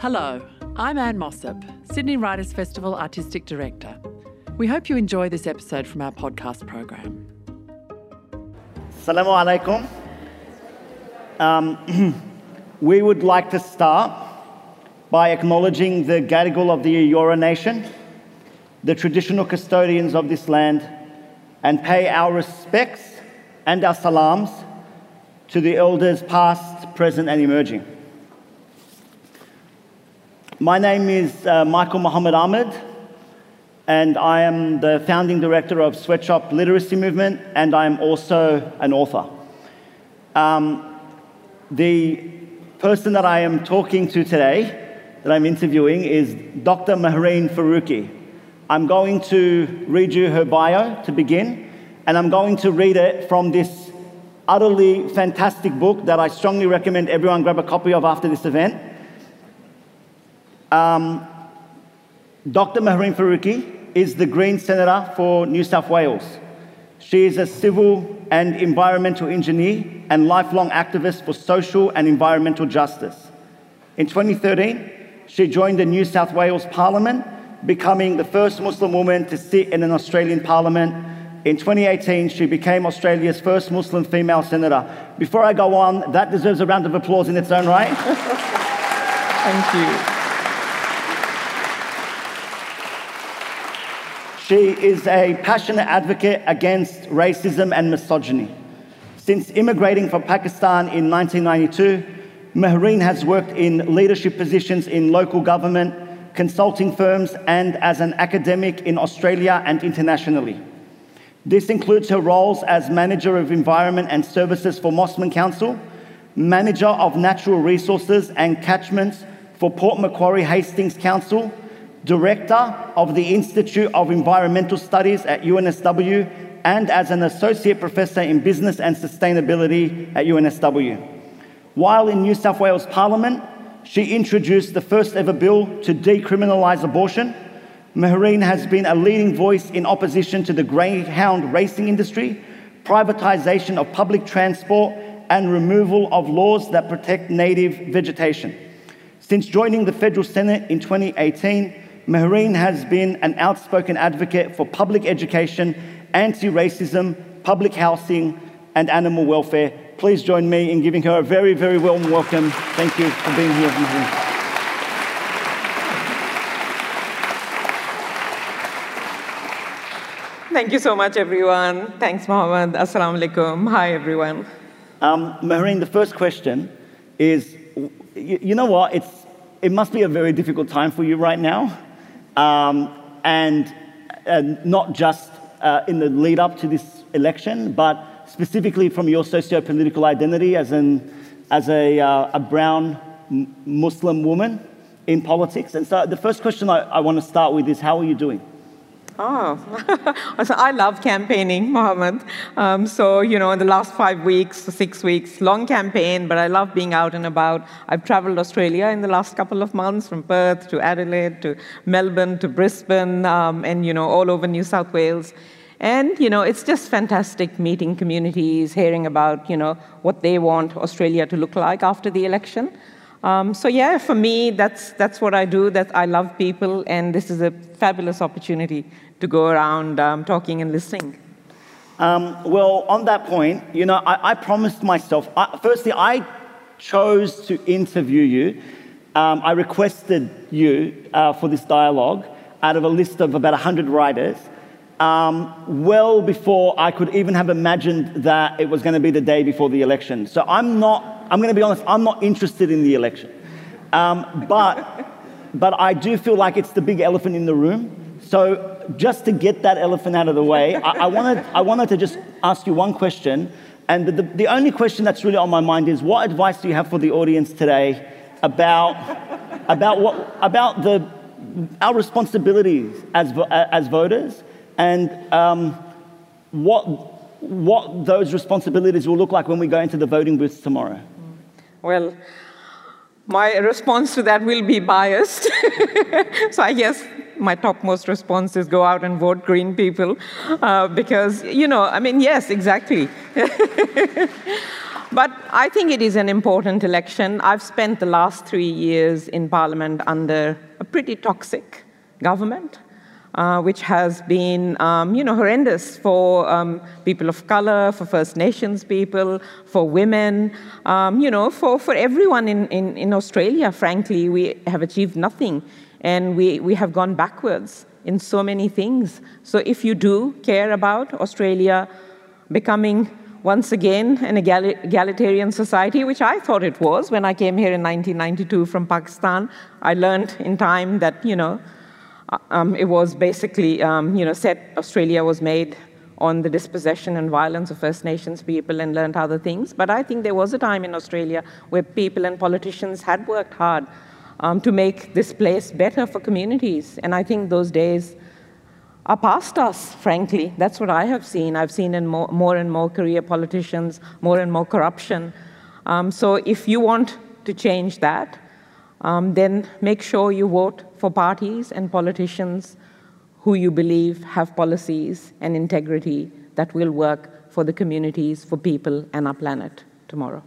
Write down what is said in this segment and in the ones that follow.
Hello, I'm Anne Mossop, Sydney Writers Festival Artistic Director. We hope you enjoy this episode from our podcast program. Assalamu alaikum. Um, we would like to start by acknowledging the Gadigal of the Eora Nation, the traditional custodians of this land, and pay our respects and our salams to the elders past, present, and emerging. My name is uh, Michael Mohammed Ahmad, and I am the founding director of Sweatshop Literacy Movement, and I'm also an author. Um, the person that I am talking to today, that I'm interviewing, is Dr. Mehreen Faruqi. I'm going to read you her bio to begin, and I'm going to read it from this utterly fantastic book that I strongly recommend everyone grab a copy of after this event. Um, Dr. Mehreen Faruqi is the Green Senator for New South Wales. She is a civil and environmental engineer and lifelong activist for social and environmental justice. In 2013, she joined the New South Wales Parliament, becoming the first Muslim woman to sit in an Australian Parliament. In 2018, she became Australia's first Muslim female senator. Before I go on, that deserves a round of applause in its own right. Thank you. She is a passionate advocate against racism and misogyny. Since immigrating from Pakistan in 1992, Mehreen has worked in leadership positions in local government, consulting firms, and as an academic in Australia and internationally. This includes her roles as Manager of Environment and Services for Mosman Council, Manager of Natural Resources and Catchments for Port Macquarie Hastings Council, Director of the Institute of Environmental Studies at UNSW, and as an Associate Professor in Business and Sustainability at UNSW. While in New South Wales Parliament, she introduced the first ever bill to decriminalise abortion. Mehreen has been a leading voice in opposition to the greyhound racing industry, privatisation of public transport, and removal of laws that protect native vegetation. Since joining the Federal Senate in 2018, Mehreen has been an outspoken advocate for public education, anti racism, public housing, and animal welfare. Please join me in giving her a very, very warm welcome. Thank you for being here, Mehreen. Thank you so much, everyone. Thanks, Mohammed. Assalamu alaikum. Hi, everyone. Um, Mehreen, the first question is you, you know what? It's, it must be a very difficult time for you right now. Um, and uh, not just uh, in the lead up to this election, but specifically from your socio political identity as, an, as a, uh, a brown Muslim woman in politics. And so the first question I, I want to start with is how are you doing? Oh, so I love campaigning, Mohammed. Um, so, you know, in the last five weeks, six weeks, long campaign, but I love being out and about. I've traveled Australia in the last couple of months from Perth to Adelaide to Melbourne to Brisbane um, and, you know, all over New South Wales. And, you know, it's just fantastic meeting communities, hearing about, you know, what they want Australia to look like after the election. Um, so yeah, for me, that's, that's what I do, that I love people, and this is a fabulous opportunity to go around um, talking and listening? Um, well, on that point, you know, I, I promised myself, I, firstly, I chose to interview you. Um, I requested you uh, for this dialogue out of a list of about 100 writers. Um, well before I could even have imagined that it was going to be the day before the election. So I'm not, I'm going to be honest, I'm not interested in the election. Um, but, but I do feel like it's the big elephant in the room. So just to get that elephant out of the way, I, I, wanted, I wanted to just ask you one question. And the, the only question that's really on my mind is what advice do you have for the audience today about, about, what, about the, our responsibilities as, as voters and um, what, what those responsibilities will look like when we go into the voting booths tomorrow? Well, my response to that will be biased. so I guess my topmost response is go out and vote Green people, uh, because you know, I mean, yes, exactly. But I think it is an important election. I've spent the last three years in Parliament under a pretty toxic government. Uh, which has been, um, you know, horrendous for um, people of color, for First Nations people, for women, um, you know, for, for everyone in, in, in Australia, frankly, we have achieved nothing. And we, we have gone backwards in so many things. So if you do care about Australia becoming once again an egalitarian society, which I thought it was when I came here in 1992 from Pakistan, I learned in time that, you know, um, it was basically, um, you know, set Australia was made on the dispossession and violence of First Nations people and learned other things. But I think there was a time in Australia where people and politicians had worked hard um, to make this place better for communities. And I think those days are past us, frankly. That's what I have seen. I've seen in more, more and more career politicians, more and more corruption. Um, so if you want to change that, um, then make sure you vote for parties and politicians who you believe have policies and integrity that will work for the communities, for people, and our planet tomorrow.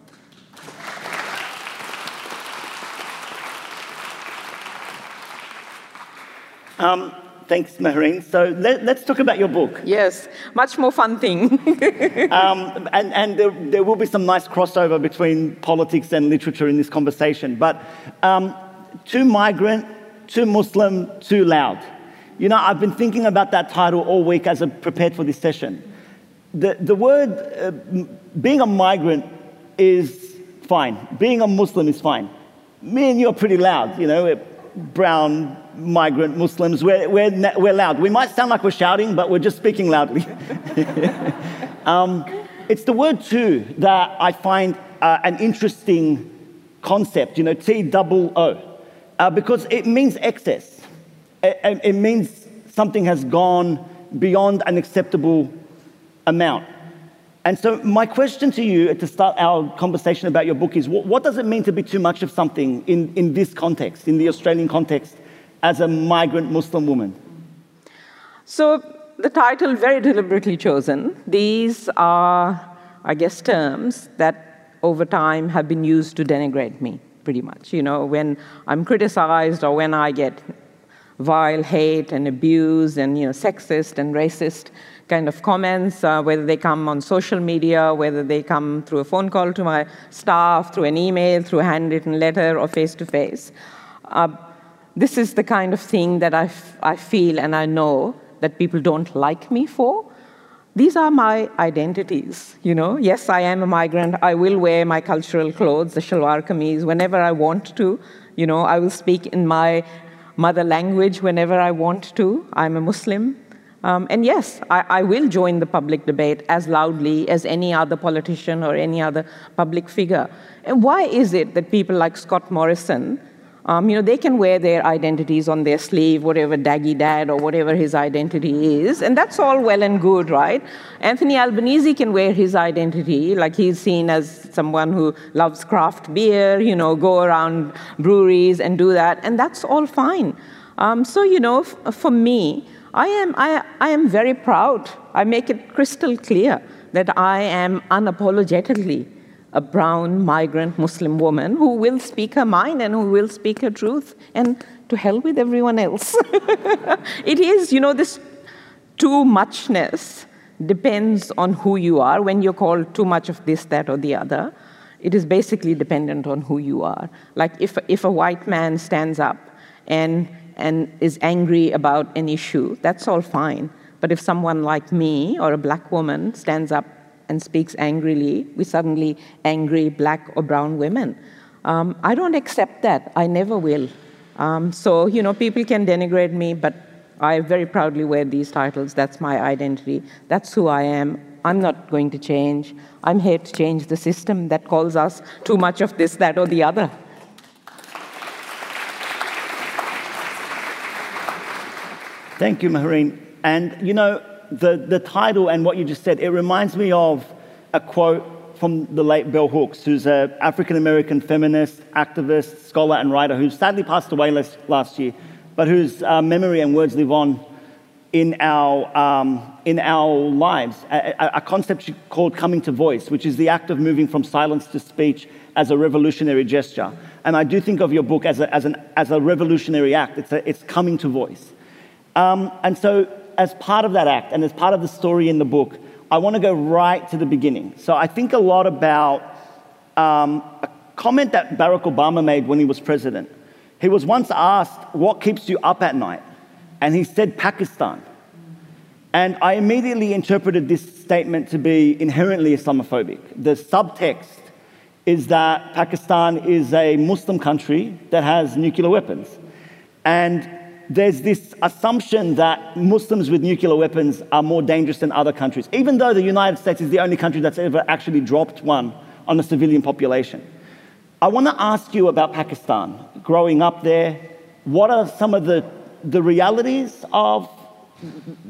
Um, thanks, Mehreen. So let, us talk about your book. Yes, much more fun thing. um, and and there, there, will be some nice crossover between politics and literature in this conversation. But um, too migrant, too Muslim, too loud. You know, I've been thinking about that title all week as I prepared for this session. The, the word uh, being a migrant is fine, being a Muslim is fine. Me and you are pretty loud, you know, brown, migrant Muslims, we're, we're, we're loud. We might sound like we're shouting, but we're just speaking loudly. um, it's the word too that I find uh, an interesting concept, you know, T double O, uh, because it means excess. It, it means something has gone beyond an acceptable amount. And so, my question to you to start our conversation about your book is what, what, does it mean to be too much of something in, in this context, in the Australian context, as a migrant Muslim woman? So, the title, very deliberately chosen. These are, I guess, terms that over time have been used to denigrate me, pretty much. You know, when I'm criticized or when I get vile hate and abuse and, you know, sexist and racist kind of comments, uh, whether they come on social media, whether they come through a phone call to my staff, through an email, through a handwritten letter, or face to face. This is the kind of thing that I, I feel and I know that people don't like me for. These are my identities, you know. Yes, I am a migrant. I will wear my cultural clothes, the shalwar kameez, whenever I want to. You know, I will speak in my mother language whenever I want to. I'm a Muslim. Um, and yes, I, I, will join the public debate as loudly as any other politician or any other public figure. And why is it that people like Scott Morrison, um, you know, they can wear their identities on their sleeve, whatever Daggy Dad or whatever his identity is, and that's all well and good, right? Anthony Albanese can wear his identity, like he's seen as someone who loves craft beer, you know, go around breweries and do that, and that's all fine. Um, so, you know, for me, I am, I, I am very proud. I make it crystal clear that I am unapologetically a brown migrant Muslim woman who will speak her mind and who will speak her truth, and to hell with everyone else. it is, you know, this too muchness depends on who you are. When you're called too much of this, that, or the other, it is basically dependent on who you are. Like if, if a white man stands up and and is angry about an issue, that's all fine. But if someone like me or a black woman stands up and speaks angrily, we suddenly angry black or brown women. Um, I don't accept that. I never will. Um, so, you know, people can denigrate me, but I very proudly wear these titles. That's my identity. That's who I am. I'm not going to change. I'm here to change the system that calls us too much of this, that, or the other. Thank you, Mehreen. And you know, the, the title and what you just said, it reminds me of a quote from the late Bell Hooks, who's an African American feminist, activist, scholar, and writer who sadly passed away last, last year, but whose uh, memory and words live on in our, um, in our lives, a, a, concept called coming to voice, which is the act of moving from silence to speech as a revolutionary gesture. And I do think of your book as a, as an, as a revolutionary act. It's, a, it's coming to voice. Um, and so, as part of that act and as part of the story in the book, I want to go right to the beginning. So, I think a lot about um, a comment that Barack Obama made when he was president. He was once asked, What keeps you up at night? And he said, Pakistan. And I immediately interpreted this statement to be inherently Islamophobic. The subtext is that Pakistan is a Muslim country that has nuclear weapons. And there's this assumption that Muslims with nuclear weapons are more dangerous than other countries, even though the United States is the only country that's ever actually dropped one on a civilian population. I want to ask you about Pakistan. Growing up there, what are some of the, the realities of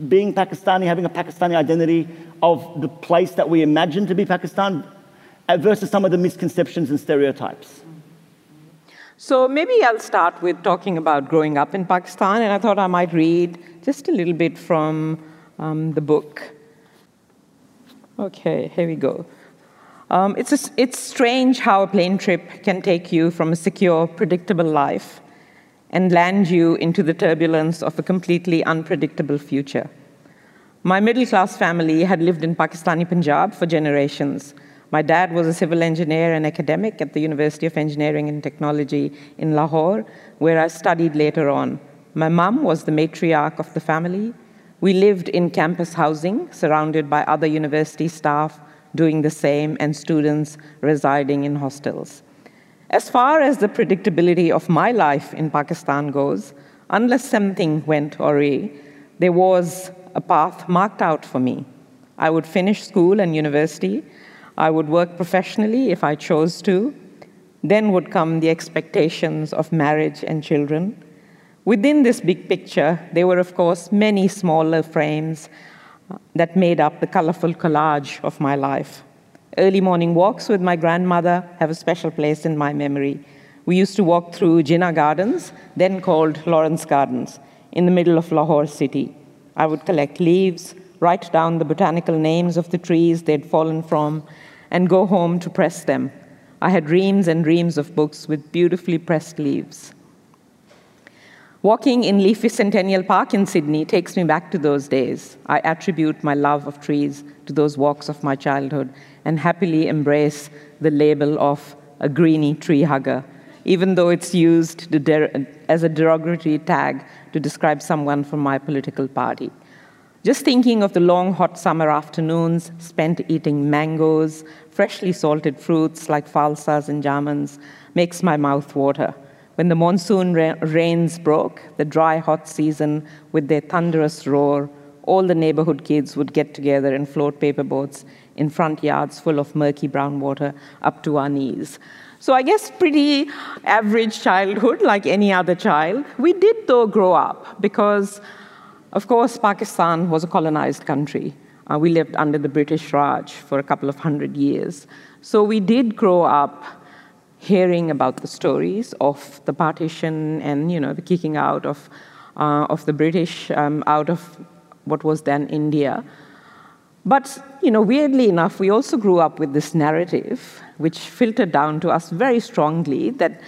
being Pakistani, having a Pakistani identity, of the place that we imagine to be Pakistan uh, versus some of the misconceptions and stereotypes? So maybe I'll start with talking about growing up in Pakistan, and I thought I might read just a little bit from um, the book. Okay, here we go. Um, it's, a, it's strange how a plane trip can take you from a secure, predictable life and land you into the turbulence of a completely unpredictable future. My middle class family had lived in Pakistani Punjab for generations my dad was a civil engineer and academic at the University of Engineering and Technology in Lahore, where I studied later on. My mum was the matriarch of the family. We lived in campus housing, surrounded by other university staff doing the same and students residing in hostels. As far as the predictability of my life in Pakistan goes, unless something went awry, there was a path marked out for me. I would finish school and university I would work professionally if I chose to. Then would come the expectations of marriage and children. Within this big picture, there were, of course, many smaller frames uh, that made up the colorful collage of my life. Early morning walks with my grandmother have a special place in my memory. We used to walk through Jinnah Gardens, then called Lawrence Gardens, in the middle of Lahore city. I would collect leaves, write down the botanical names of the trees they'd fallen from, and go home to press them. I had reams and reams of books with beautifully pressed leaves. Walking in leafy Centennial Park in Sydney takes me back to those days. I attribute my love of trees to those walks of my childhood and happily embrace the label of a greeny tree hugger, even though it's used as a derogatory tag to describe someone from my political party. Just thinking of the long hot summer afternoons spent eating mangoes, freshly salted fruits like falsas and jamans makes my mouth water. When the monsoon ra- rains broke, the dry hot season with their thunderous roar, all the neighborhood kids would get together and float paper boats in front yards full of murky brown water up to our knees. So I guess pretty average childhood like any other child. We did though grow up because of course, Pakistan was a colonized country. Uh, we lived under the British Raj for a couple of hundred years. So we did grow up hearing about the stories of the partition and you know the kicking out of uh, of the British um, out of what was then India. But you know, weirdly enough, we also grew up with this narrative, which filtered down to us very strongly that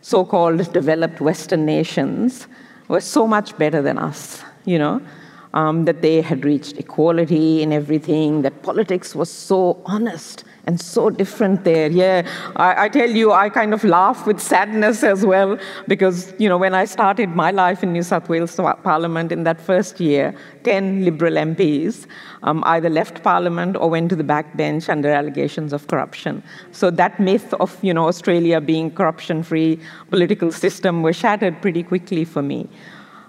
so-called developed Western nations were so much better than us you know, um, that they had reached equality in everything, that politics was so honest and so different there. Yeah, I, I, tell you, I kind of laugh with sadness as well because, you know, when I started my life in New South Wales Parliament in that first year, 10 Liberal MPs um, either left Parliament or went to the backbench under allegations of corruption. So that myth of, you know, Australia being corruption-free political system was shattered pretty quickly for me.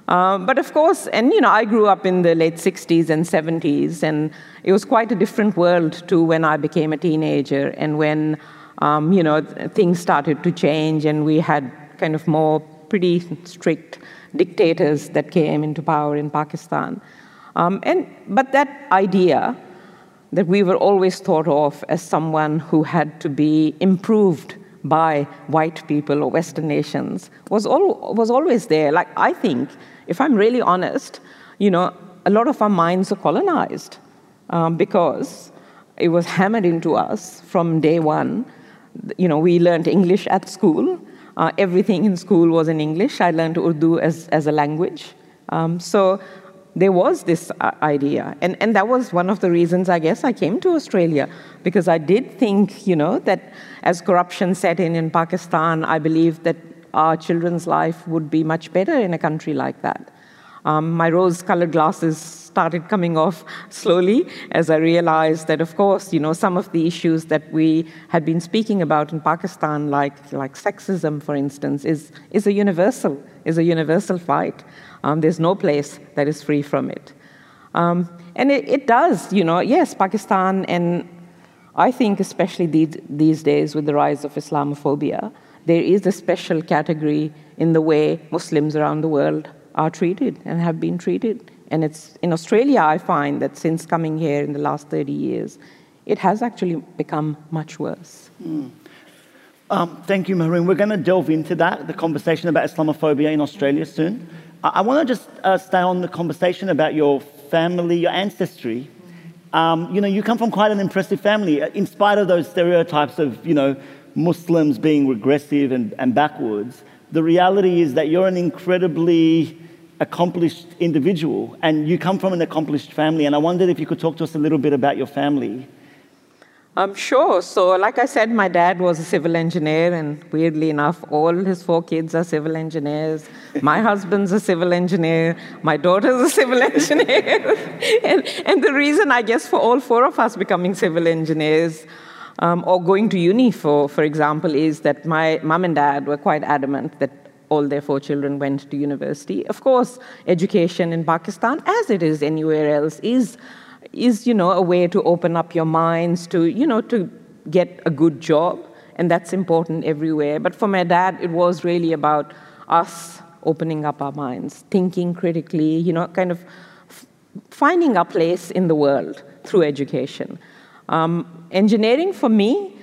Um, but of course, and you know, I grew up in the late 60s and 70s, and it was quite a different world to when I became a teenager and when, um, you know, things started to change and we had kind of more pretty strict dictators that came into power in Pakistan. Um, and, but that idea that we were always thought of as someone who had to be improved by white people or Western nations was, al- was always there. Like, I think if I'm really honest, you know, a lot of our minds are colonized um, because it was hammered into us from day one. You know, we learned English at school. Uh, everything in school was in English. I learned Urdu as, as a language. Um, so there was this uh, idea. And, and that was one of the reasons, I guess, I came to Australia, because I did think, you know, that as corruption set in in Pakistan, I believed that our children's life would be much better in a country like that. Um, my rose colored glasses started coming off slowly as I realized that, of course, you know, some of the issues that we had been speaking about in Pakistan, like, like sexism, for instance, is, is, a universal, is a universal fight. Um, there's no place that is free from it. Um, and it, it, does, you know, yes, Pakistan, and I think especially these, these days with the rise of Islamophobia, there is a special category in the way Muslims around the world are treated and have been treated. And it's in Australia, I find that since coming here in the last 30 years, it has actually become much worse. Mm. Um, thank you, Mehreen. We're going to delve into that, the conversation about Islamophobia in Australia soon. I, I want to just uh, stay on the conversation about your family, your ancestry. Um, you know, you come from quite an impressive family, in spite of those stereotypes of, you know, Muslims being regressive and, and backwards. The reality is that you're an incredibly accomplished individual and you come from an accomplished family. And I wondered if you could talk to us a little bit about your family. Um, sure. So, like I said, my dad was a civil engineer, and weirdly enough, all his four kids are civil engineers. My husband's a civil engineer. My daughter's a civil engineer. and, and the reason, I guess, for all four of us becoming civil engineers um, or going to uni, for, for example, is that my mum and dad were quite adamant that all their four children went to university. Of course, education in Pakistan, as it is anywhere else, is, is you know, a way to open up your minds, to, you know, to get a good job, and that's important everywhere. But for my dad, it was really about us opening up our minds, thinking critically, you know, kind of finding our place in the world through education. Um, engineering for me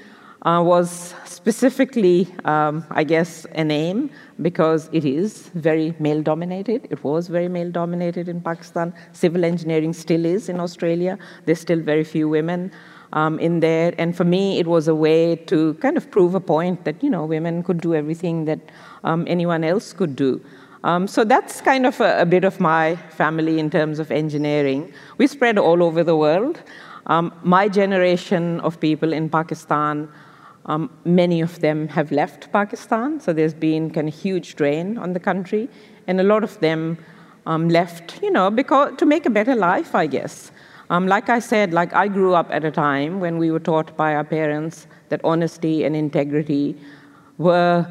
uh, was specifically, um, I guess, an aim because it is very male dominated. It was very male dominated in Pakistan. Civil engineering still is in Australia. There's still very few women. Um, in there, and for me, it was a way to kind of prove a point that you know women could do everything that um, anyone else could do. Um, so that's kind of a, a, bit of my family in terms of engineering. We spread all over the world. Um, my generation of people in Pakistan, um, many of them have left Pakistan, so there's been kind of huge drain on the country, and a lot of them um, left, you know, because to make a better life, I guess. Um, like I said, like I grew up at a time when we were taught by our parents that honesty and integrity were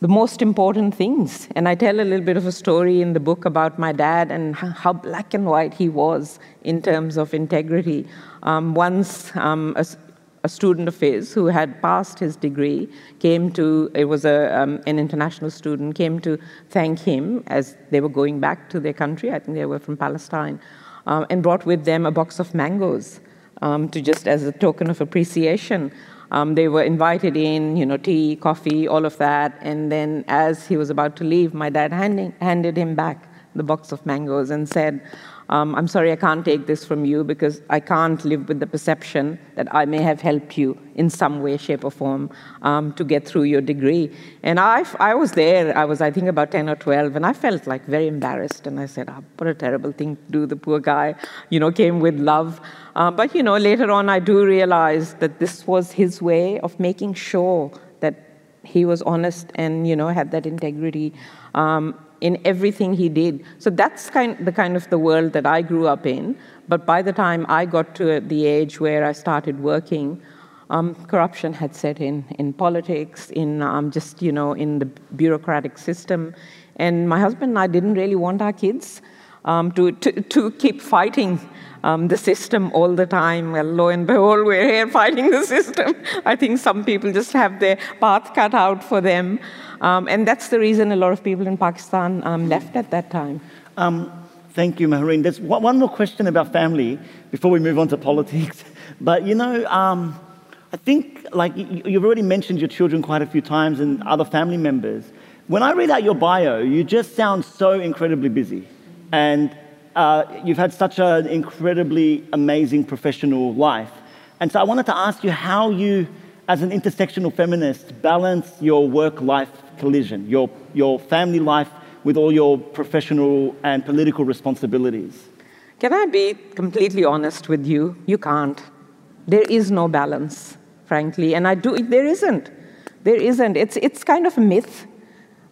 the most important things. And I tell a little bit of a story in the book about my dad and how black and white he was in terms of integrity. Um, once, um, a, a, student of his who had passed his degree came to, it was a, um, an international student, came to thank him as they were going back to their country. I think they were from Palestine, um, and brought with them a box of mangoes um, to just as a token of appreciation. Um, they were invited in, you know, tea, coffee, all of that. And then as he was about to leave, my dad handing, handed him back the box of mangoes and said, um, I'm sorry, I can't take this from you because I can't live with the perception that I may have helped you in some way, shape, or form um, to get through your degree. And I, I was there, I was, I think, about 10 or 12, and I felt like very embarrassed. And I said, oh, what a terrible thing to do. The poor guy, you know, came with love. Uh, but, you know, later on, I do realize that this was his way of making sure that he was honest and, you know, had that integrity. Um, in everything he did. So that's kind the kind of the world that I grew up in. But by the time I got to the age where I started working, um, corruption had set in in politics, in um, just you know in the bureaucratic system, and my husband and I didn't really want our kids um, to, to to keep fighting um, the system all the time. Well, lo and behold, we're here fighting the system. I think some people just have their path cut out for them. Um, and that's the reason a lot of people in Pakistan um, left at that time. Um, thank you, Mehreen. There's one more question about family before we move on to politics. But you know, um, I think like you've already mentioned your children quite a few times and other family members. When I read out your bio, you just sound so incredibly busy. And uh, you've had such an incredibly amazing professional life. And so I wanted to ask you how you, as an intersectional feminist, balance your work life collision, your, your family life with all your professional and political responsibilities. Can I be completely honest with you? You can't. There is no balance, frankly, and I do. There isn't. There isn't. It's it's kind of a myth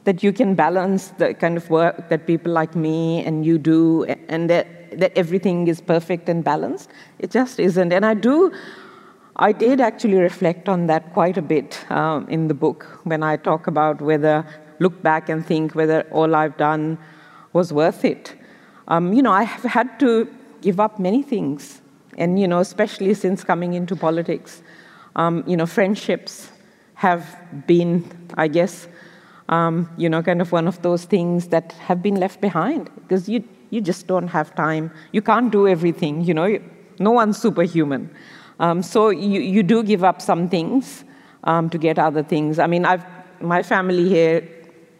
that you can balance the kind of work that people like me and you do, and that that everything is perfect and balanced. It just isn't. And I do. I did actually reflect on that quite a bit um, in the book when I talk about whether look back and think whether all I've done was worth it. Um, you know, I have had to give up many things, and you know, especially since coming into politics, um, you know, friendships have been, I guess, um, you know, kind of one of those things that have been left behind because you you just don't have time. You can't do everything. You know, no one's superhuman. Um, so you you do give up some things um, to get other things. I mean, I've my family here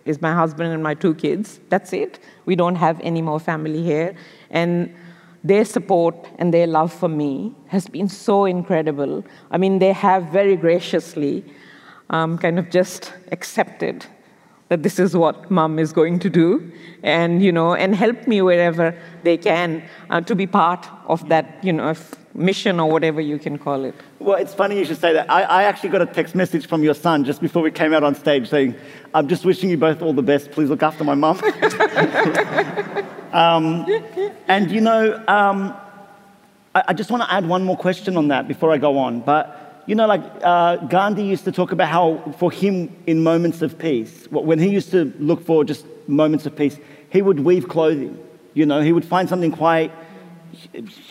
is my husband and my two kids. That's it. We don't have any more family here. And their support and their love for me has been so incredible. I mean, they have very graciously um, kind of just accepted that this is what mom is going to do and you know and help me wherever they can uh, to be part of that you know mission or whatever you can call it. Well it's funny you should say that. I, I actually got a text message from your son just before we came out on stage saying i'm just wishing you both all the best. Please look after my mom um, and you know um, I, I just want to add one more question on that before i go on but you know, like uh, Gandhi used to talk about how, for him, in moments of peace, when he used to look for just moments of peace, he would weave clothing. You know, he would find something quite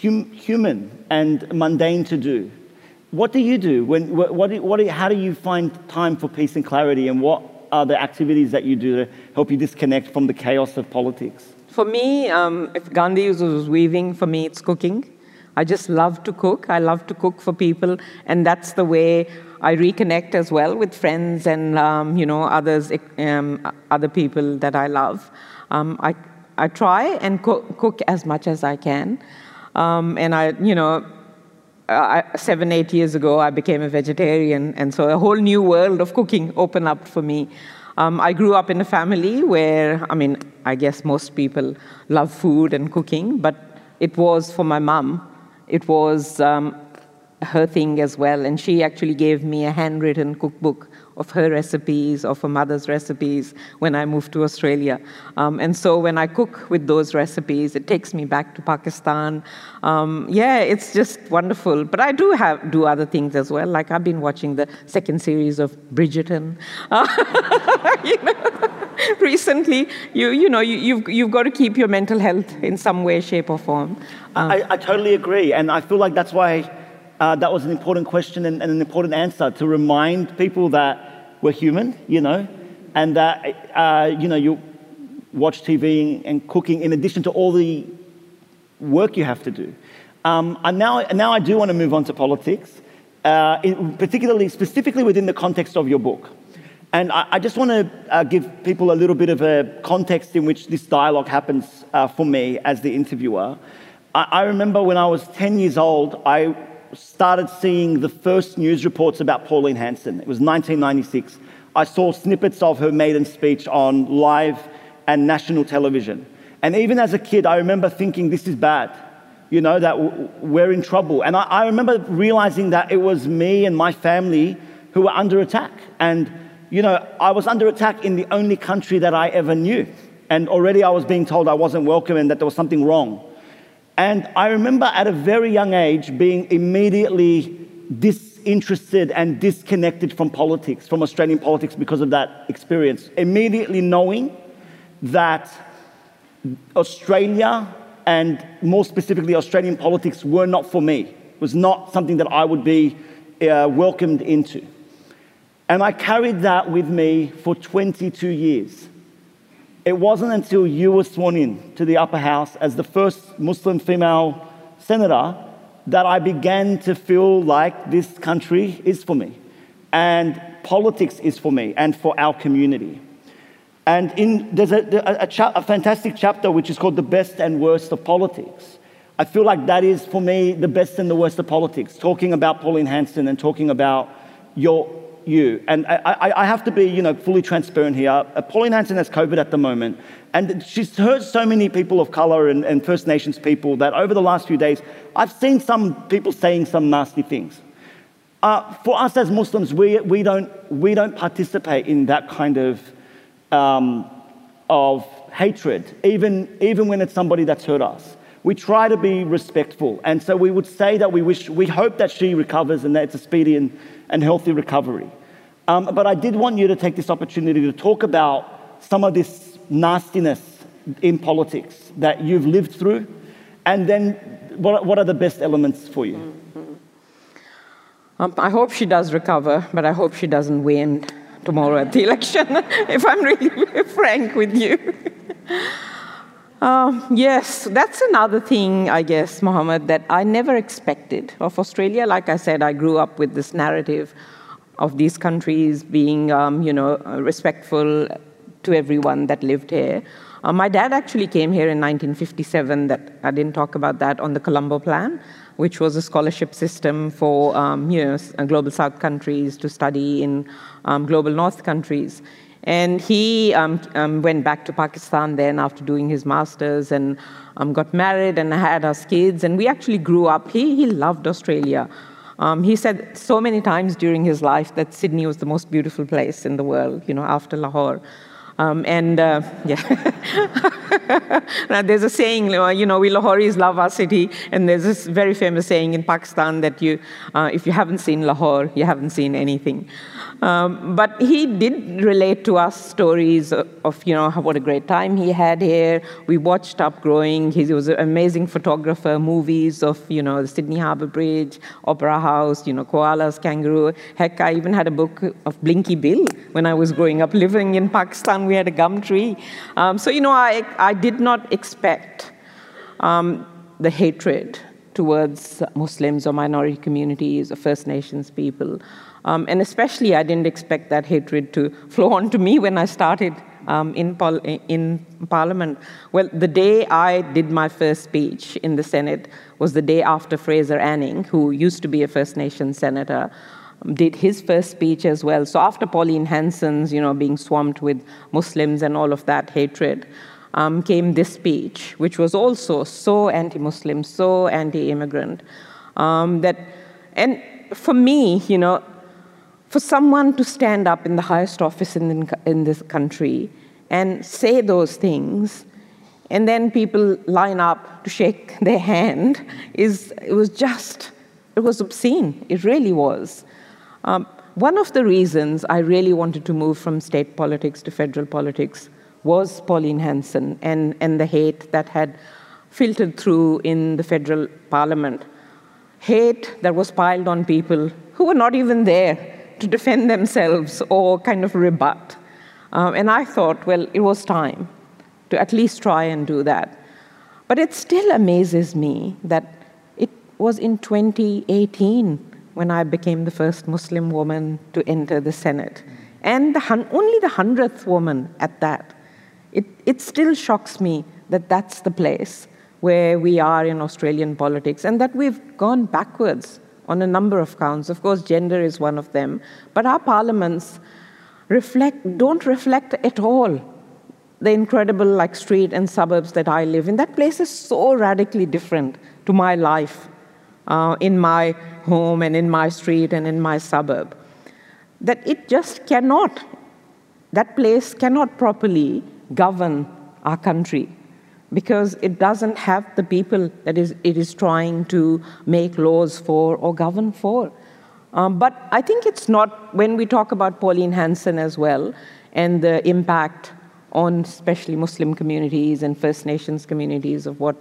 hum, human and mundane to do. What do you do? When, what, what, how do you find time for peace and clarity? And what are the activities that you do to help you disconnect from the chaos of politics? For me, um, if Gandhi was weaving, for me, it's cooking. I just love to cook. I love to cook for people, and that's the way I reconnect as well with friends and um, you know others, um, other people that I love. Um, I I try and cook, as much as I can, um, and I you know. Seven, eight years ago, I became a vegetarian, and so a whole new world of cooking opened up for me. Um, I grew up in a family where, I mean, I guess most people love food and cooking, but it was for my mom it was um, her thing as well. And she actually gave me a handwritten cookbook of her recipes, of her mother's recipes when I moved to Australia. Um, and so when I cook with those recipes, it takes me back to Pakistan. Um, yeah, it's just wonderful. But I do have do other things as well. Like I've been watching the second series of Bridgerton. you know? recently, you, you know, you, you've, you've got to keep your mental health in some way, shape, or form. Um, I, I, totally agree. And I feel like that's why uh, that was an important question and, and, an important answer to remind people that we're human, you know, and that, uh, you know, you watch TV and cooking in addition to all the work you have to do. Um, and now, now I do want to move on to politics, uh, in, particularly, specifically within the context of your book. And I, I just want to uh, give people a little bit of a context in which this dialogue happens uh, for me as the interviewer. I, remember when I was 10 years old, I started seeing the first news reports about Pauline Hanson. It was 1996. I saw snippets of her maiden speech on live and national television. And even as a kid, I remember thinking, this is bad, you know, that we're in trouble. And I, I remember realizing that it was me and my family who were under attack. And you know, I was under attack in the only country that I ever knew. And already I was being told I wasn't welcome and that there was something wrong. And I remember at a very young age being immediately disinterested and disconnected from politics, from Australian politics, because of that experience. Immediately knowing that Australia and more specifically Australian politics were not for me, it was not something that I would be uh, welcomed into. And I carried that with me for 22 years. It wasn't until you were sworn in to the upper house as the first Muslim female senator that I began to feel like this country is for me and politics is for me and for our community. And in, there's a, a, a, a fantastic chapter which is called The Best and Worst of Politics. I feel like that is, for me, the best and the worst of politics, talking about Pauline Hanson and talking about your, you. And I, I, I have to be, you know, fully transparent here. Uh, Pauline Hanson has COVID at the moment, and she's hurt so many people of color and, and First Nations people that over the last few days, I've seen some people saying some nasty things. Uh, for us as Muslims, we, we, don't, we don't participate in that kind of, um, of hatred, even, even when it's somebody that's hurt us. We try to be respectful. And so we would say that we, wish, we hope that she recovers and that it's a speedy and, and healthy recovery. Um, but I did want you to take this opportunity to talk about some of this nastiness in politics that you've lived through, and then what, what are the best elements for you? Mm-hmm. Um, I hope she does recover, but I hope she doesn't win tomorrow at the election, if I'm really frank with you. Uh, yes, that's another thing, I guess, Mohammed, that I never expected of Australia. Like I said, I grew up with this narrative of these countries being, um, you know, respectful to everyone that lived here. Uh, my dad actually came here in 1957. That I didn't talk about that on the Colombo Plan, which was a scholarship system for um, you know uh, global South countries to study in um, global North countries. And he um, um, went back to Pakistan then after doing his master's and um, got married and had us kids. And we actually grew up. He, he loved Australia. Um, he said so many times during his life that Sydney was the most beautiful place in the world, you know, after Lahore. Um, and uh, yeah, there's a saying, you know, we Lahoris love our city, and there's this very famous saying in Pakistan that you, uh, if you haven't seen Lahore, you haven't seen anything. Um, but he did relate to us stories of, of, you know, what a great time he had here. We watched up growing. He was an amazing photographer, movies of, you know, the Sydney Harbour Bridge, Opera House, you know, koalas, kangaroo. Heck, I even had a book of Blinky Bill when I was growing up. Living in Pakistan, we had a gum tree. Um, so, you know, I, I did not expect um, the hatred towards Muslims or minority communities or First Nations people. Um, and especially, I didn't expect that hatred to flow onto me when I started um, in, pol- in Parliament. Well, the day I did my first speech in the Senate was the day after Fraser Anning, who used to be a First Nation senator, did his first speech as well. So after Pauline Hanson's, you know, being swamped with Muslims and all of that hatred, um, came this speech, which was also so anti-Muslim, so anti-immigrant, um, that, and for me, you know, for someone to stand up in the highest office in, in this country and say those things, and then people line up to shake their hand, is, it was just, it was obscene. It really was. Um, one of the reasons I really wanted to move from state politics to federal politics was Pauline Hanson and, and the hate that had filtered through in the federal parliament. Hate that was piled on people who were not even there to defend themselves or kind of rebut. Um, and I thought, well, it was time to at least try and do that. But it still amazes me that it was in 2018 when I became the first Muslim woman to enter the Senate, and the hun- only the hundredth woman at that. It, it still shocks me that that's the place where we are in Australian politics and that we've gone backwards on a number of counts. Of course, gender is one of them. But our parliaments reflect, don't reflect at all the incredible like street and suburbs that I live in. That place is so radically different to my life uh, in my home and in my street and in my suburb that it just cannot, that place cannot properly govern our country because it doesn't have the people that is, it is trying to make laws for or govern for. Um, but I think it's not, when we talk about Pauline Hanson as well, and the impact on especially Muslim communities and First Nations communities of what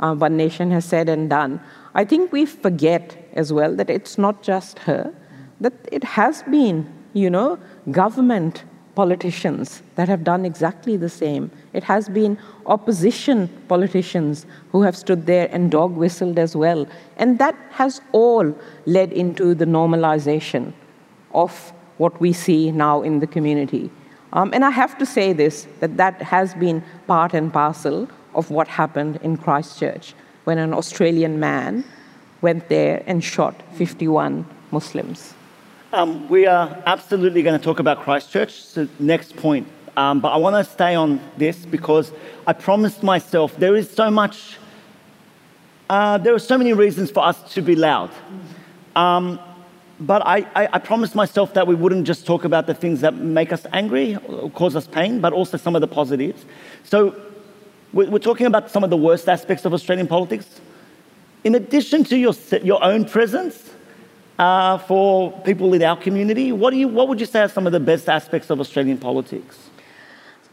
uh, One Nation has said and done, I think we forget as well that it's not just her, that it has been, you know, government politicians that have done exactly the same. It has been opposition politicians who have stood there and dog whistled as well. And that has all led into the normalization of what we see now in the community. Um, and I have to say this that that has been part and parcel of what happened in Christchurch when an Australian man went there and shot 51 Muslims. Um, we are absolutely going to talk about Christchurch, so next point. Um, but I want to stay on this because I promised myself there is so much, uh, there are so many reasons for us to be loud. Um, but I, I, I, promised myself that we wouldn't just talk about the things that make us angry or cause us pain, but also some of the positives. So we're, talking about some of the worst aspects of Australian politics. In addition to your, your own presence uh, for people in our community, what, do you, what would you say are some of the best aspects of Australian politics?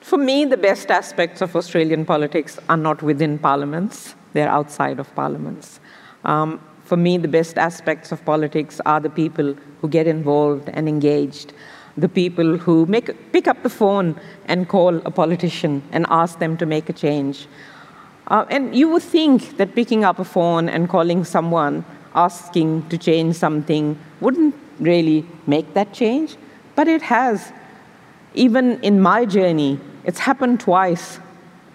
For me, the best aspects of Australian politics are not within parliaments, they're outside of parliaments. Um, for me, the best aspects of politics are the people who get involved and engaged, the people who make, pick up the phone and call a politician and ask them to make a change. Uh, and you would think that picking up a phone and calling someone, asking to change something, wouldn't really make that change, but it has. Even in my journey, it's happened twice.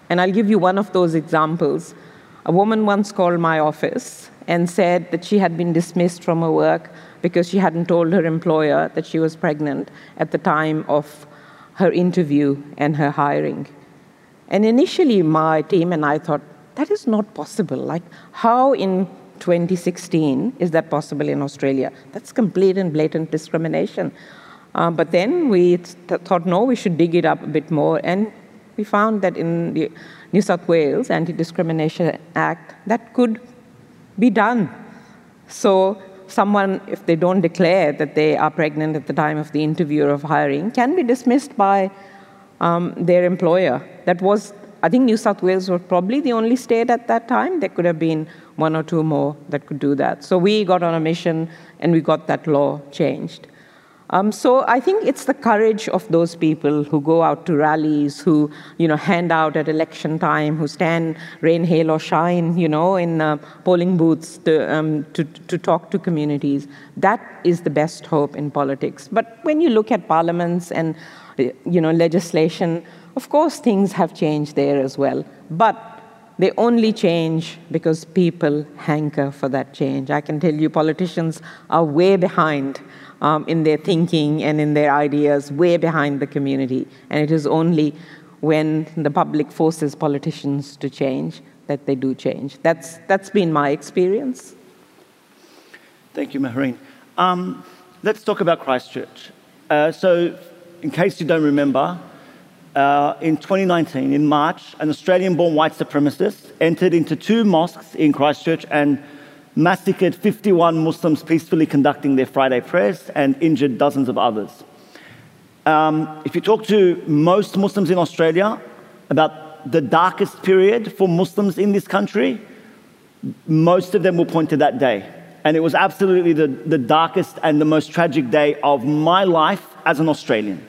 And I'll give you one of those examples. A woman once called my office and said that she had been dismissed from her work because she hadn't told her employer that she was pregnant at the time of her interview and her hiring. And initially, my team and I thought, that is not possible. Like, how in 2016 is that possible in Australia? That's complete and blatant discrimination. Uh, but then we th- thought, no, we should dig it up a bit more. And we found that in the New South Wales Anti Discrimination Act, that could be done. So, someone, if they don't declare that they are pregnant at the time of the interview or of hiring, can be dismissed by um, their employer. That was, I think, New South Wales was probably the only state at that time. There could have been one or two more that could do that. So, we got on a mission and we got that law changed. Um, so I think it's the courage of those people who go out to rallies, who you know hand out at election time, who stand rain, hail, or shine, you know, in uh, polling booths to, um, to to talk to communities. That is the best hope in politics. But when you look at parliaments and you know legislation, of course things have changed there as well. But they only change because people hanker for that change. I can tell you, politicians are way behind um, in their thinking and in their ideas, way behind the community. And it is only when the public forces politicians to change that they do change. That's, that's been my experience. Thank you, Mehreen. Um, let's talk about Christchurch. Uh, so, in case you don't remember, uh, in 2019, in March, an Australian born white supremacist entered into two mosques in Christchurch and massacred 51 Muslims peacefully conducting their Friday prayers and injured dozens of others. Um, if you talk to most Muslims in Australia about the darkest period for Muslims in this country, most of them will point to that day. And it was absolutely the, the darkest and the most tragic day of my life as an Australian.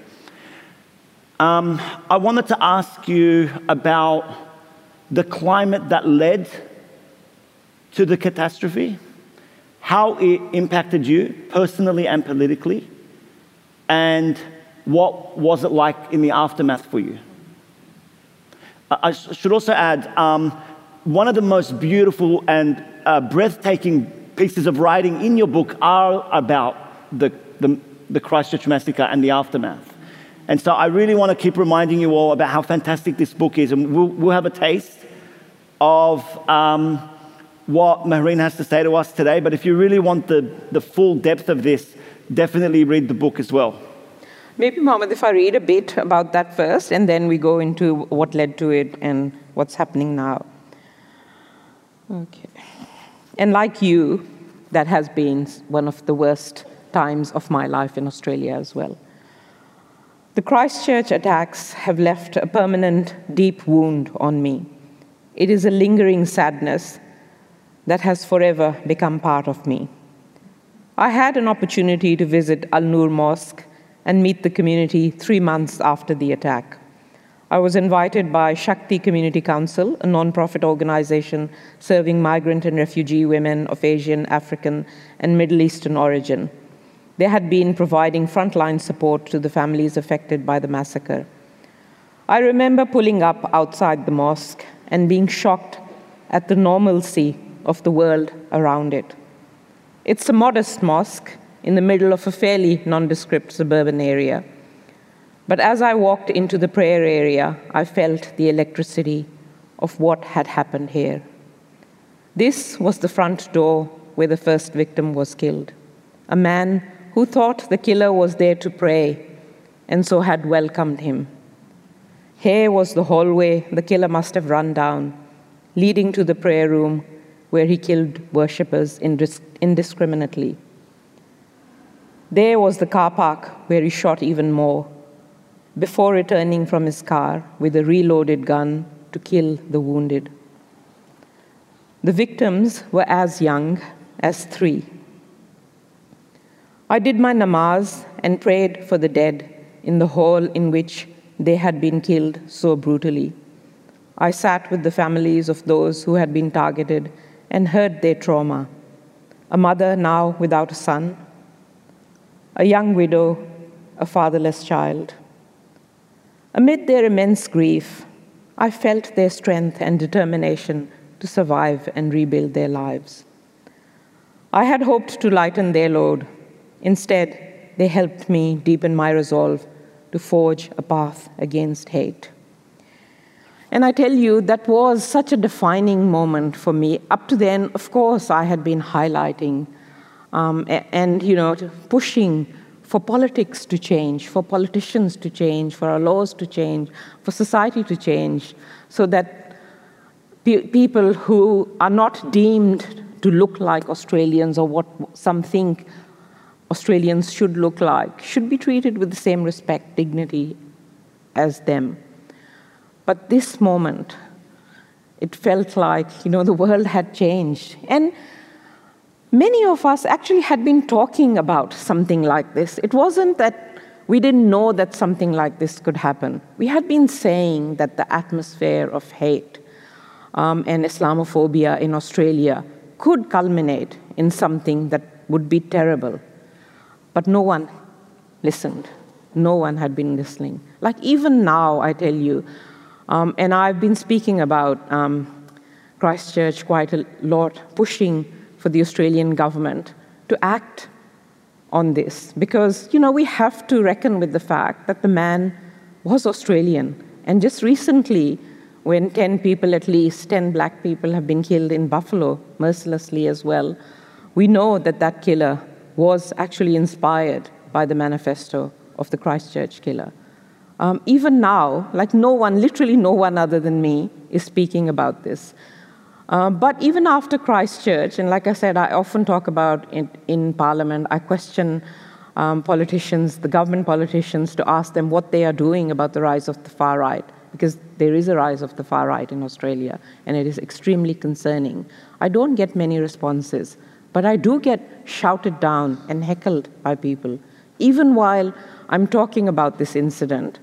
Um, I wanted to ask you about the climate that led to the catastrophe, how it impacted you personally and politically, and what was it like in the aftermath for you? I should also add um, one of the most beautiful and uh, breathtaking pieces of writing in your book are about the, the, the Christchurch massacre and the aftermath. And so I really want to keep reminding you all about how fantastic this book is. And we'll, we'll have a taste of um, what Mehreen has to say to us today, but if you really want the, the full depth of this, definitely read the book as well. Maybe, Mohammed, if I read a bit about that first, and then we go into what led to it and what's happening now. Okay. And like you, that has been one of the worst times of my life in Australia as well. The Christchurch attacks have left a permanent, deep wound on me. It is a lingering sadness that has forever become part of me. I had an opportunity to visit Al Noor Mosque and meet the community three months after the attack. I was invited by Shakti Community Council, a non-profit organization serving migrant and refugee women of Asian, African, and Middle Eastern origin. They had been providing frontline support to the families affected by the massacre. I remember pulling up outside the mosque and being shocked at the normalcy of the world around it. It's a modest mosque in the middle of a fairly nondescript suburban area. But as I walked into the prayer area, I felt the electricity of what had happened here. This was the front door where the first victim was killed. A man who thought the killer was there to pray and so had welcomed him. Here was the hallway the killer must have run down, leading to the prayer room where he killed worshippers indiscriminately. There was the car park where he shot even more, before returning from his car with a reloaded gun to kill the wounded. The victims were as young as three. I did my namaz and prayed for the dead in the hall in which they had been killed so brutally. I sat with the families of those who had been targeted and heard their trauma. A mother now without a son, a young widow, a fatherless child. Amid their immense grief, I felt their strength and determination to survive and rebuild their lives. I had hoped to lighten their load. Instead, they helped me deepen my resolve to forge a path against hate. And I tell you, that was such a defining moment for me. Up to then, of course, I had been highlighting um, and, you know, pushing for politics to change, for politicians to change, for our laws to change, for society to change, so that pe people who are not deemed to look like Australians or what some think Australians should look like should be treated with the same respect, dignity as them. But this moment, it felt like, you know, the world had changed. And many of us actually had been talking about something like this. It wasn't that we didn't know that something like this could happen. We had been saying that the atmosphere of hate um, and Islamophobia in Australia could culminate in something that would be terrible. But no one listened. No one had been listening. Like even now, I tell you, um, and I've been speaking about um, Christchurch quite a lot, pushing for the Australian government to act on this because, you know, we have to reckon with the fact that the man was Australian. And just recently, when 10 people, at least 10 black people, have been killed in Buffalo, mercilessly as well, we know that that killer was actually inspired by the manifesto of the Christchurch killer. Um, even now, like no one, literally no one other than me, is speaking about this. Uh, but even after Christchurch, and like I said, I often talk about it in Parliament, I question um, politicians, the government politicians, to ask them what they are doing about the rise of the far right, because there is a rise of the far right in Australia, and it is extremely concerning. I don't get many responses, but I do get shouted down and heckled by people, even while I'm talking about this incident.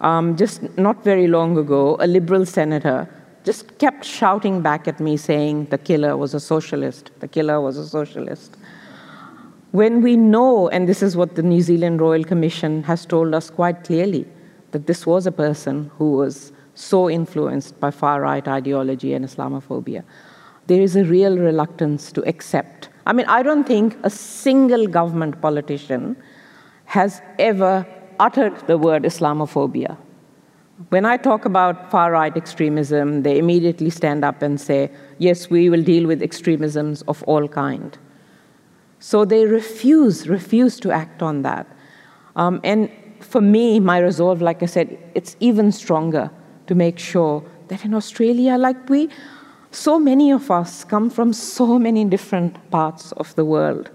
Um, just not very long ago, a liberal senator just kept shouting back at me saying the killer was a socialist, the killer was a socialist. When we know, and this is what the New Zealand Royal Commission has told us quite clearly, that this was a person who was so influenced by far right ideology and Islamophobia, there is a real reluctance to accept. I mean, I don't think a single government politician has ever uttered the word Islamophobia. When I talk about far right extremism, they immediately stand up and say, yes, we will deal with extremisms of all kind. So they refuse, refuse to act on that. Um, and for me, my resolve, like I said, it's even stronger to make sure that in Australia, like we, so many of us come from so many different parts of the world.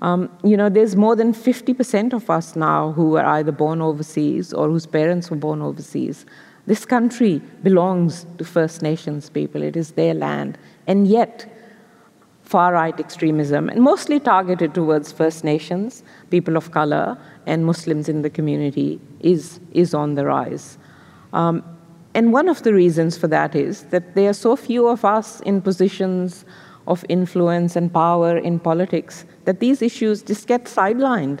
Um, you know, there's more than 50% of us now who are either born overseas or whose parents were born overseas. This country belongs to First Nations people, it is their land. And yet, far right extremism, and mostly targeted towards First Nations, people of color, and Muslims in the community, is, is on the rise. Um, and one of the reasons for that is that there are so few of us in positions of influence and power in politics that these issues just get sidelined.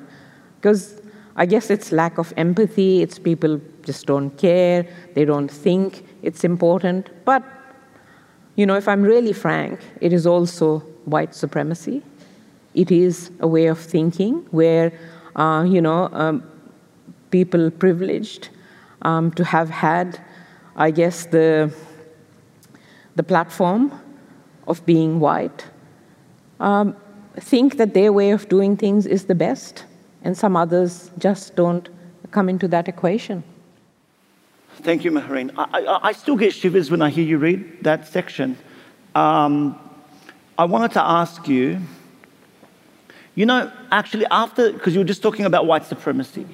Because I guess it's lack of empathy, it's people just don't care, they don't think it's important. But, you know, if I'm really frank, it is also white supremacy. It is a way of thinking where, uh, you know, um, people privileged um, to have had, I guess, the, the platform of being white um, think that their way of doing things is the best, and some others just don't come into that equation. Thank you, Mehreen. I, I, I still get shivers when I hear you read that section. Um, I wanted to ask you, you know, actually, after, because you were just talking about white supremacy,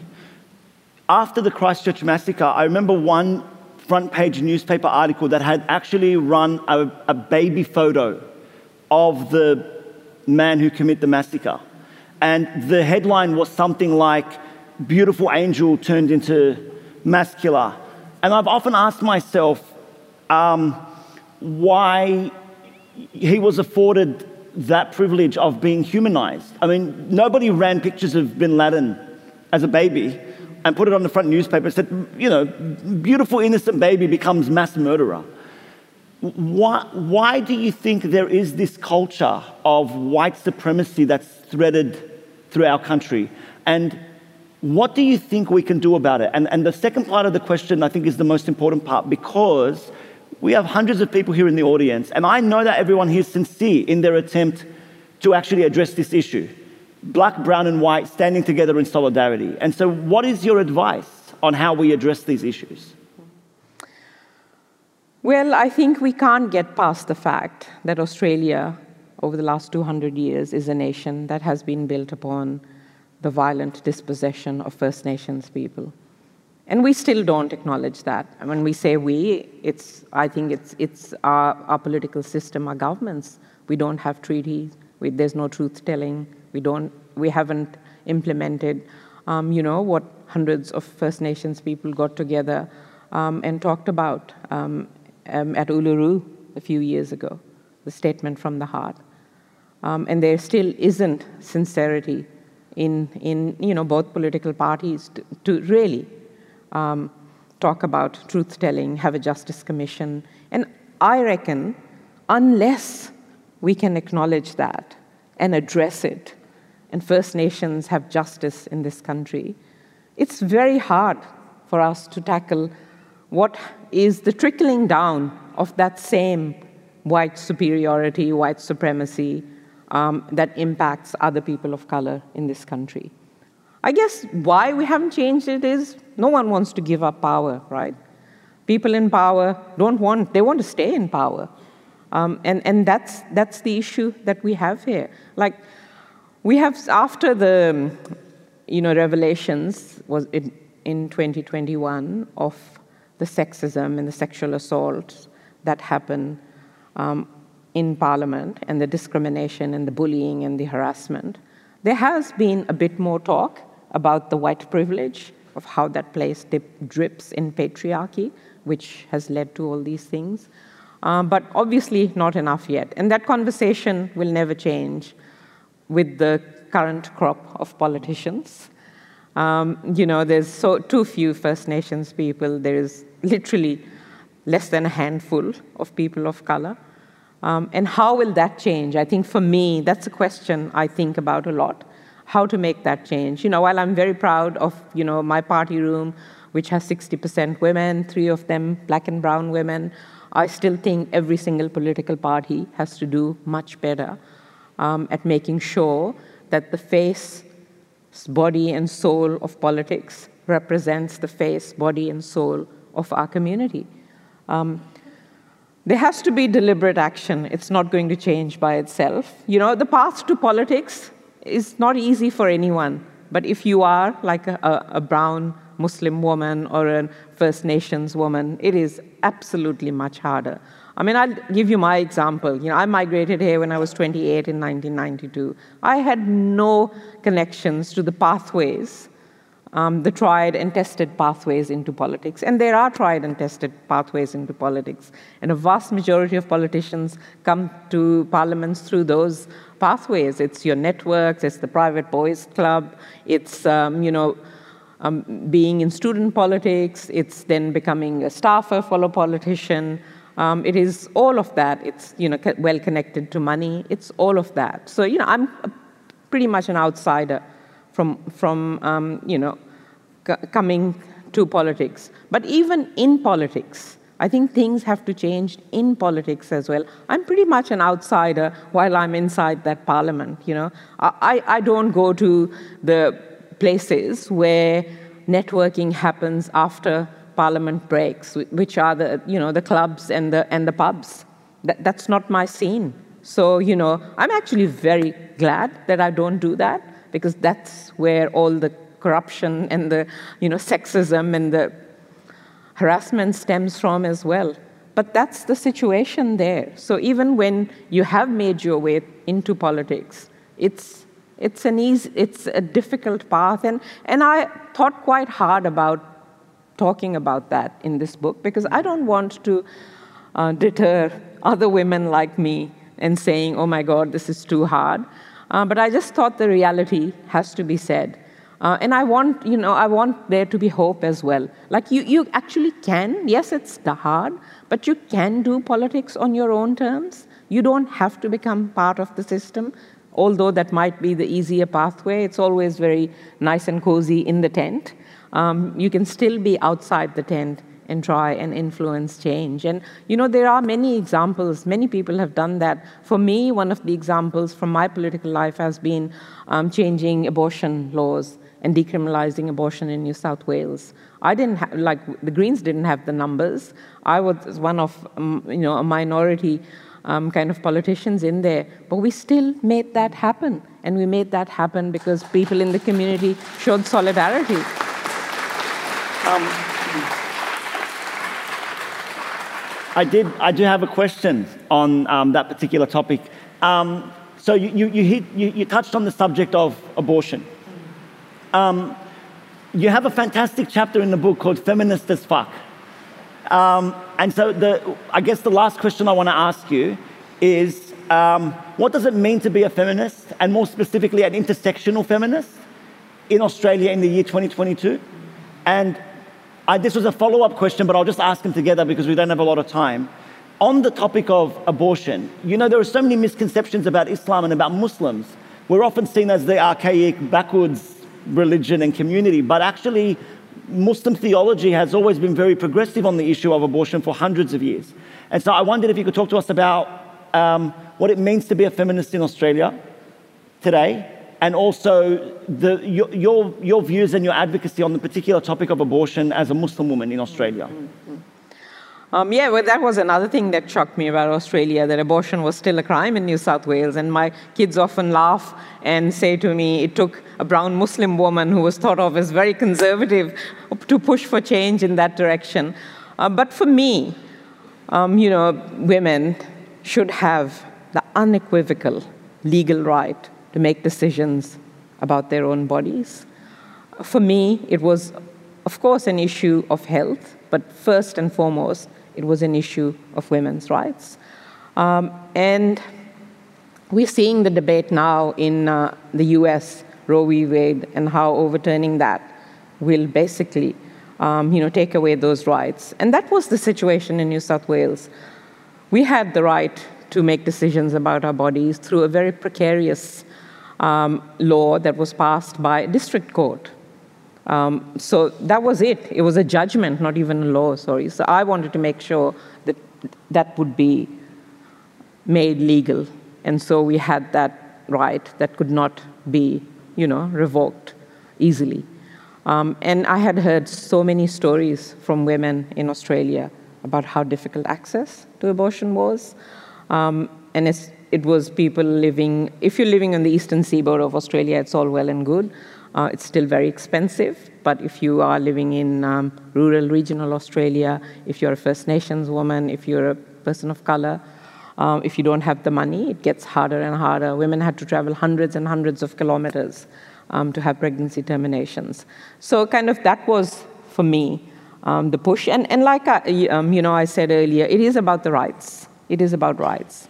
after the Christchurch massacre, I remember one front page newspaper article that had actually run a, a baby photo of the man who committed the massacre. And the headline was something like, Beautiful angel turned into masculine. And I've often asked myself um, why he was afforded that privilege of being humanized. I mean, nobody ran pictures of bin Laden as a baby and put it on the front newspaper and said, you know, beautiful innocent baby becomes mass murderer. Why, why do you think there is this culture of white supremacy that's threaded through our country? And what do you think we can do about it? And, and the second part of the question, I think, is the most important part because we have hundreds of people here in the audience, and I know that everyone here is sincere in their attempt to actually address this issue black, brown, and white standing together in solidarity. And so, what is your advice on how we address these issues? Well, I think we can't get past the fact that Australia, over the last 200 years, is a nation that has been built upon the violent dispossession of First Nations people. And we still don't acknowledge that. And when we say we, it's, I think it's, it's our, our political system, our governments. We don't have treaties, we, there's no truth telling, we, don't, we haven't implemented, um, you know, what hundreds of First Nations people got together um, and talked about um, um at Uluru a few years ago, the statement from the heart. Um, and there still isn't sincerity in, in you know, both political parties to, to really talk about truth telling, have a justice commission. And I reckon, unless we can acknowledge that and address it, and First Nations have justice in this country, it's very hard for us to tackle what is the trickling down of that same white superiority, white supremacy um, that impacts other people of color in this country. I guess why we haven't changed it is no one wants to give up power, right? People in power don't want, they want to stay in power. Um, and and that's, that's the issue that we have here. Like, we have, after the, you know, revelations was in, in 2021 of the sexism and the sexual assaults that happen um, in Parliament and the discrimination and the bullying and the harassment, there has been a bit more talk about the white privilege of how that place dip, drips in patriarchy, which has led to all these things. Uh, but obviously, not enough yet. And that conversation will never change with the current crop of politicians. Um, you know, there's so too few First Nations people. There is literally less than a handful of people of color. Um, and how will that change? I think for me, that's a question I think about a lot how to make that change. You know, while I'm very proud of, you know, my party room, which has 60% women, three of them black and brown women, I still think every single political party has to do much better um, at making sure that the face, body, and soul of politics represents the face, body, and soul of our community. Um, there has to be deliberate action. It's not going to change by itself. You know, the path to politics is not easy for anyone. But if you are like a, a, brown Muslim woman or a First Nations woman, it is absolutely much harder. I mean, I'll give you my example. You know, I migrated here when I was 28 in 1992. I had no connections to the pathways um, the tried and tested pathways into politics. And there are tried and tested pathways into politics. And a vast majority of politicians come to parliaments through those pathways. It's your networks, it's the private boys club, it's, um, you know, um, being in student politics, it's then becoming a staffer a politician. Um, it is all of that. It's you know well connected to money. It's all of that. So you know I'm pretty much an outsider from from um, you know coming to politics. But even in politics, I think things have to change in politics as well. I'm pretty much an outsider while I'm inside that parliament. You know, I, I don't go to the places where networking happens after parliament breaks, which are the you know the clubs and the and the pubs. That, that's not my scene. So you know, I'm actually very glad that I don't do that because that's where all the corruption and the you know, sexism and the harassment stems from as well. But that's the situation there. So even when you have made your way into politics, it's, it's, an easy, it's a difficult path. And, and I thought quite hard about talking about that in this book because I don't want to uh, deter other women like me and saying, oh my God, this is too hard. Uh, but I just thought the reality has to be said. Uh, and I want, you know, I want there to be hope as well. Like you, you actually can. Yes, it's hard, but you can do politics on your own terms. You don't have to become part of the system, although that might be the easier pathway. It's always very nice and cozy in the tent. Um, you can still be outside the tent and try and influence change. And you know, there are many examples. Many people have done that. For me, one of the examples from my political life has been um, changing abortion laws and decriminalizing abortion in New South Wales. I didn't like, the Greens didn't have the numbers. I was one of, um, you know, a minority um, kind of politicians in there. But we still made that happen. And we made that happen because people in the community showed solidarity. Um, I did. I do have a question on um, that particular topic. Um, so you, you, you, hit, you, you touched on the subject of abortion. Um, you have a fantastic chapter in the book called Feminist as Fuck. Um, and so, the, I guess the last question I want to ask you is um, what does it mean to be a feminist, and more specifically, an intersectional feminist in Australia in the year 2022? And I, this was a follow up question, but I'll just ask them together because we don't have a lot of time. On the topic of abortion, you know, there are so many misconceptions about Islam and about Muslims. We're often seen as the archaic, backwards religion and community, but actually, Muslim theology has always been very progressive on the issue of abortion for hundreds of years. And so I wondered if you could talk to us about um, what it means to be a feminist in Australia today, and also the, your, your, your, views and your advocacy on the particular topic of abortion as a Muslim woman in Australia. Mm-hmm. Um, yeah, well, that was another thing that shocked me about Australia that abortion was still a crime in New South Wales. And my kids often laugh and say to me, it took a brown Muslim woman who was thought of as very conservative to push for change in that direction. Uh, but for me, um, you know, women should have the unequivocal legal right to make decisions about their own bodies. For me, it was, of course, an issue of health, but first and foremost, it was an issue of women's rights. Um, and we're seeing the debate now in uh, the US, Roe v. Wade, and how overturning that will basically um, you know, take away those rights. And that was the situation in New South Wales. We had the right to make decisions about our bodies through a very precarious um, law that was passed by district court. Um, so that was it. It was a judgment, not even a law, sorry. So I wanted to make sure that that would be made legal. And so we had that right that could not be, you know, revoked easily. Um, and I had heard so many stories from women in Australia about how difficult access to abortion was. Um, and it was people living, if you're living on the eastern seaboard of Australia, it's all well and good. Uh, it's still very expensive, but if you are living in um, rural regional Australia, if you're a First Nations woman, if you're a person of color, um, if you don't have the money, it gets harder and harder. Women had to travel hundreds and hundreds of kilometers um, to have pregnancy terminations. So, kind of that was for me um, the push. And, and like I, um, you know, I said earlier, it is about the rights. It is about rights.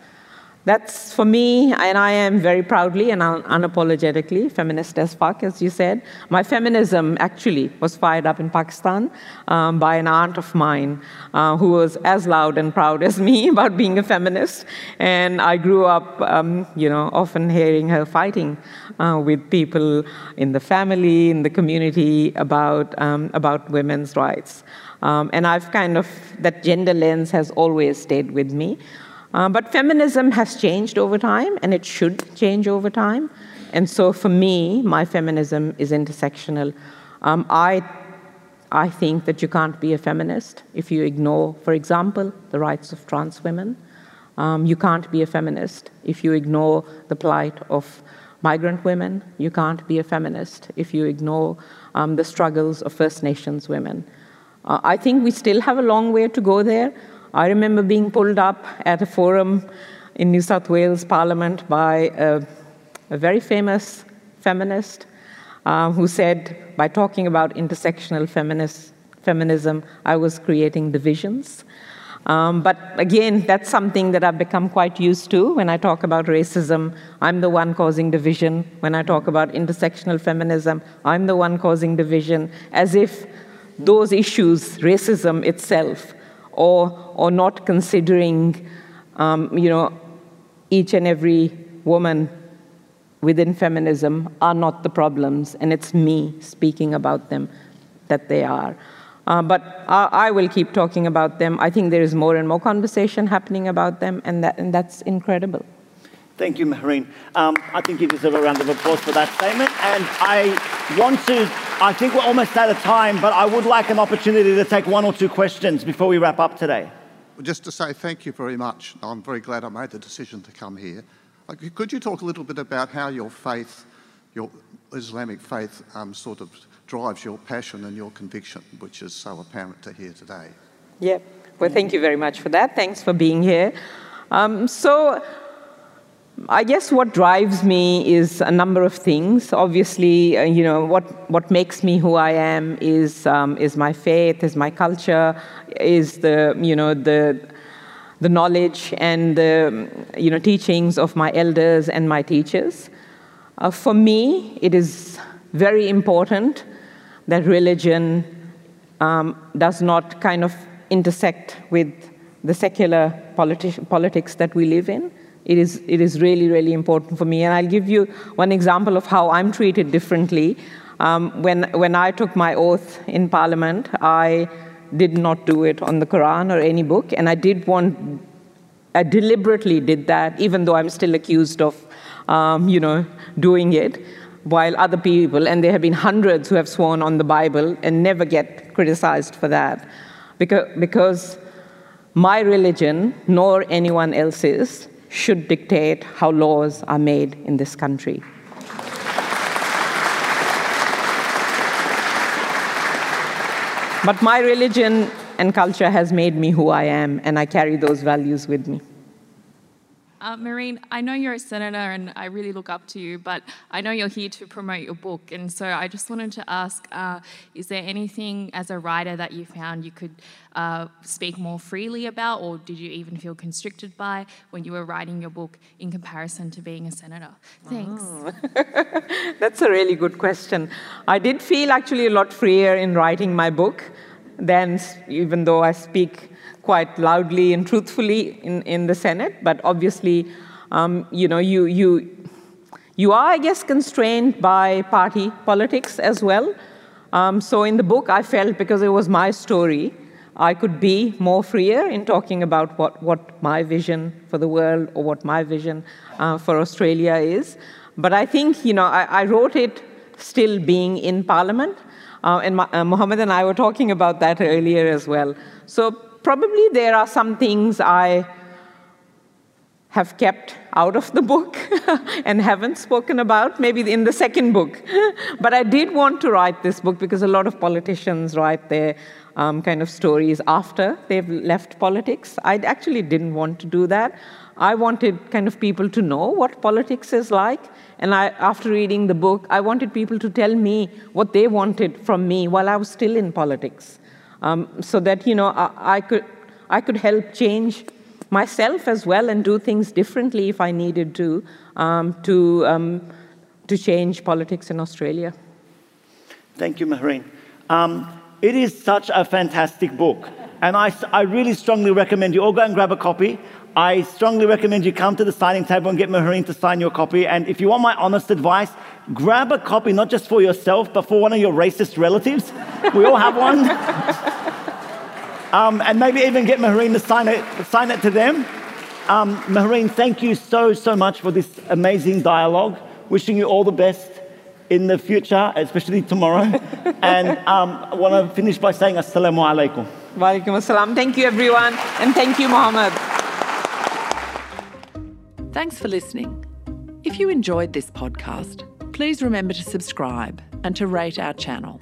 That's for me, and I am very proudly and un- unapologetically feminist as fuck, as you said. My feminism actually was fired up in Pakistan um, by an aunt of mine uh, who was as loud and proud as me about being a feminist. And I grew up, um, you know, often hearing her fighting uh, with people in the family, in the community about, um, about women's rights. Um, and I've kind of, that gender lens has always stayed with me. Uh, but feminism has changed over time, and it should change over time. And so for me, my feminism is intersectional. Um, I, I think that you can't be a feminist if you ignore, for example, the rights of trans women. Um, you can't be a feminist if you ignore the plight of migrant women. You can't be a feminist if you ignore um, the struggles of First Nations women. Uh, I think we still have a long way to go there. I remember being pulled up at a forum in New South Wales Parliament by a, a very famous feminist uh, who said, by talking about intersectional feminist, feminism, I was creating divisions. Um, but again, that's something that I've become quite used to when I talk about racism. I'm the one causing division. When I talk about intersectional feminism, I'm the one causing division, as if those issues, racism itself, or, or not considering, um, you know, each and every woman within feminism are not the problems, and it's me speaking about them that they are. Uh, but I, I, will keep talking about them. I think there is more and more conversation happening about them, and, that, and that's incredible. Thank you, Mehreen. Um, I think you deserve a round of applause for that statement. And I want to, I think we're almost out of time, but I would like an opportunity to take one or two questions before we wrap up today. Just to say thank you very much. I'm very glad I made the decision to come here. Could you talk a little bit about how your faith, your Islamic faith, um, sort of drives your passion and your conviction, which is so apparent to hear today? Yeah, well, thank you very much for that. Thanks for being here. Um, so, I guess what drives me is a number of things. Obviously, uh, you know, what, what makes me who I am is, um, is my faith, is my culture, is the, you know, the, the knowledge and the, you know, teachings of my elders and my teachers. Uh, for me, it is very important that religion um, does not kind of intersect with the secular politi- politics that we live in. It is, it is really, really important for me. And I'll give you one example of how I'm treated differently. Um, when, when I took my oath in Parliament, I did not do it on the Quran or any book, and I did want, I deliberately did that, even though I'm still accused of, um, you know, doing it, while other people, and there have been hundreds who have sworn on the Bible and never get criticized for that, because, because my religion, nor anyone else's, should dictate how laws are made in this country. But my religion and culture has made me who I am, and I carry those values with me. Uh, Mehreen, I know you're a senator and I really look up to you, but I know you're here to promote your book. And so I just wanted to ask uh, is there anything as a writer that you found you could uh, speak more freely about, or did you even feel constricted by when you were writing your book in comparison to being a senator? Thanks. Oh. That's a really good question. I did feel actually a lot freer in writing my book than even though I speak quite loudly and truthfully in, in the Senate, but obviously, um, you know, you, you, you are, I guess, constrained by party politics as well. Um, so in the book, I felt because it was my story, I could be more freer in talking about what, what my vision for the world or what my vision uh, for Australia is. But I think, you know, I, I wrote it still being in Parliament. Uh, and uh, Mohammed and I were talking about that earlier as well. So probably there are some things I have kept out of the book and haven't spoken about, maybe in the second book. but I did want to write this book because a lot of politicians write their um, kind of stories after they've left politics. I actually didn't want to do that. I wanted kind of people to know what politics is like. And I, after reading the book, I wanted people to tell me what they wanted from me while I was still in politics, um, so that you know I, I, could I could help change myself as well and do things differently if I needed to um, to um, to change politics in Australia. Thank you, Mehreen. Um, it is such a fantastic book, and I, I really strongly recommend you all go and grab a copy. I strongly recommend you come to the signing table and get Mehreen to sign your copy. And if you want my honest advice, grab a copy not just for yourself, but for one of your racist relatives. We all have one. um, and maybe even get Mehreen to sign it, sign it to them. Um, thank you so, so much for this amazing dialogue. Wishing you all the best in the future, especially tomorrow. and um, I want to finish by saying Assalamu alaikum. Walaikum assalam. Thank you, everyone. And thank you, Mohammed. Thanks for listening. If you enjoyed this podcast, please remember to subscribe and to rate our channel.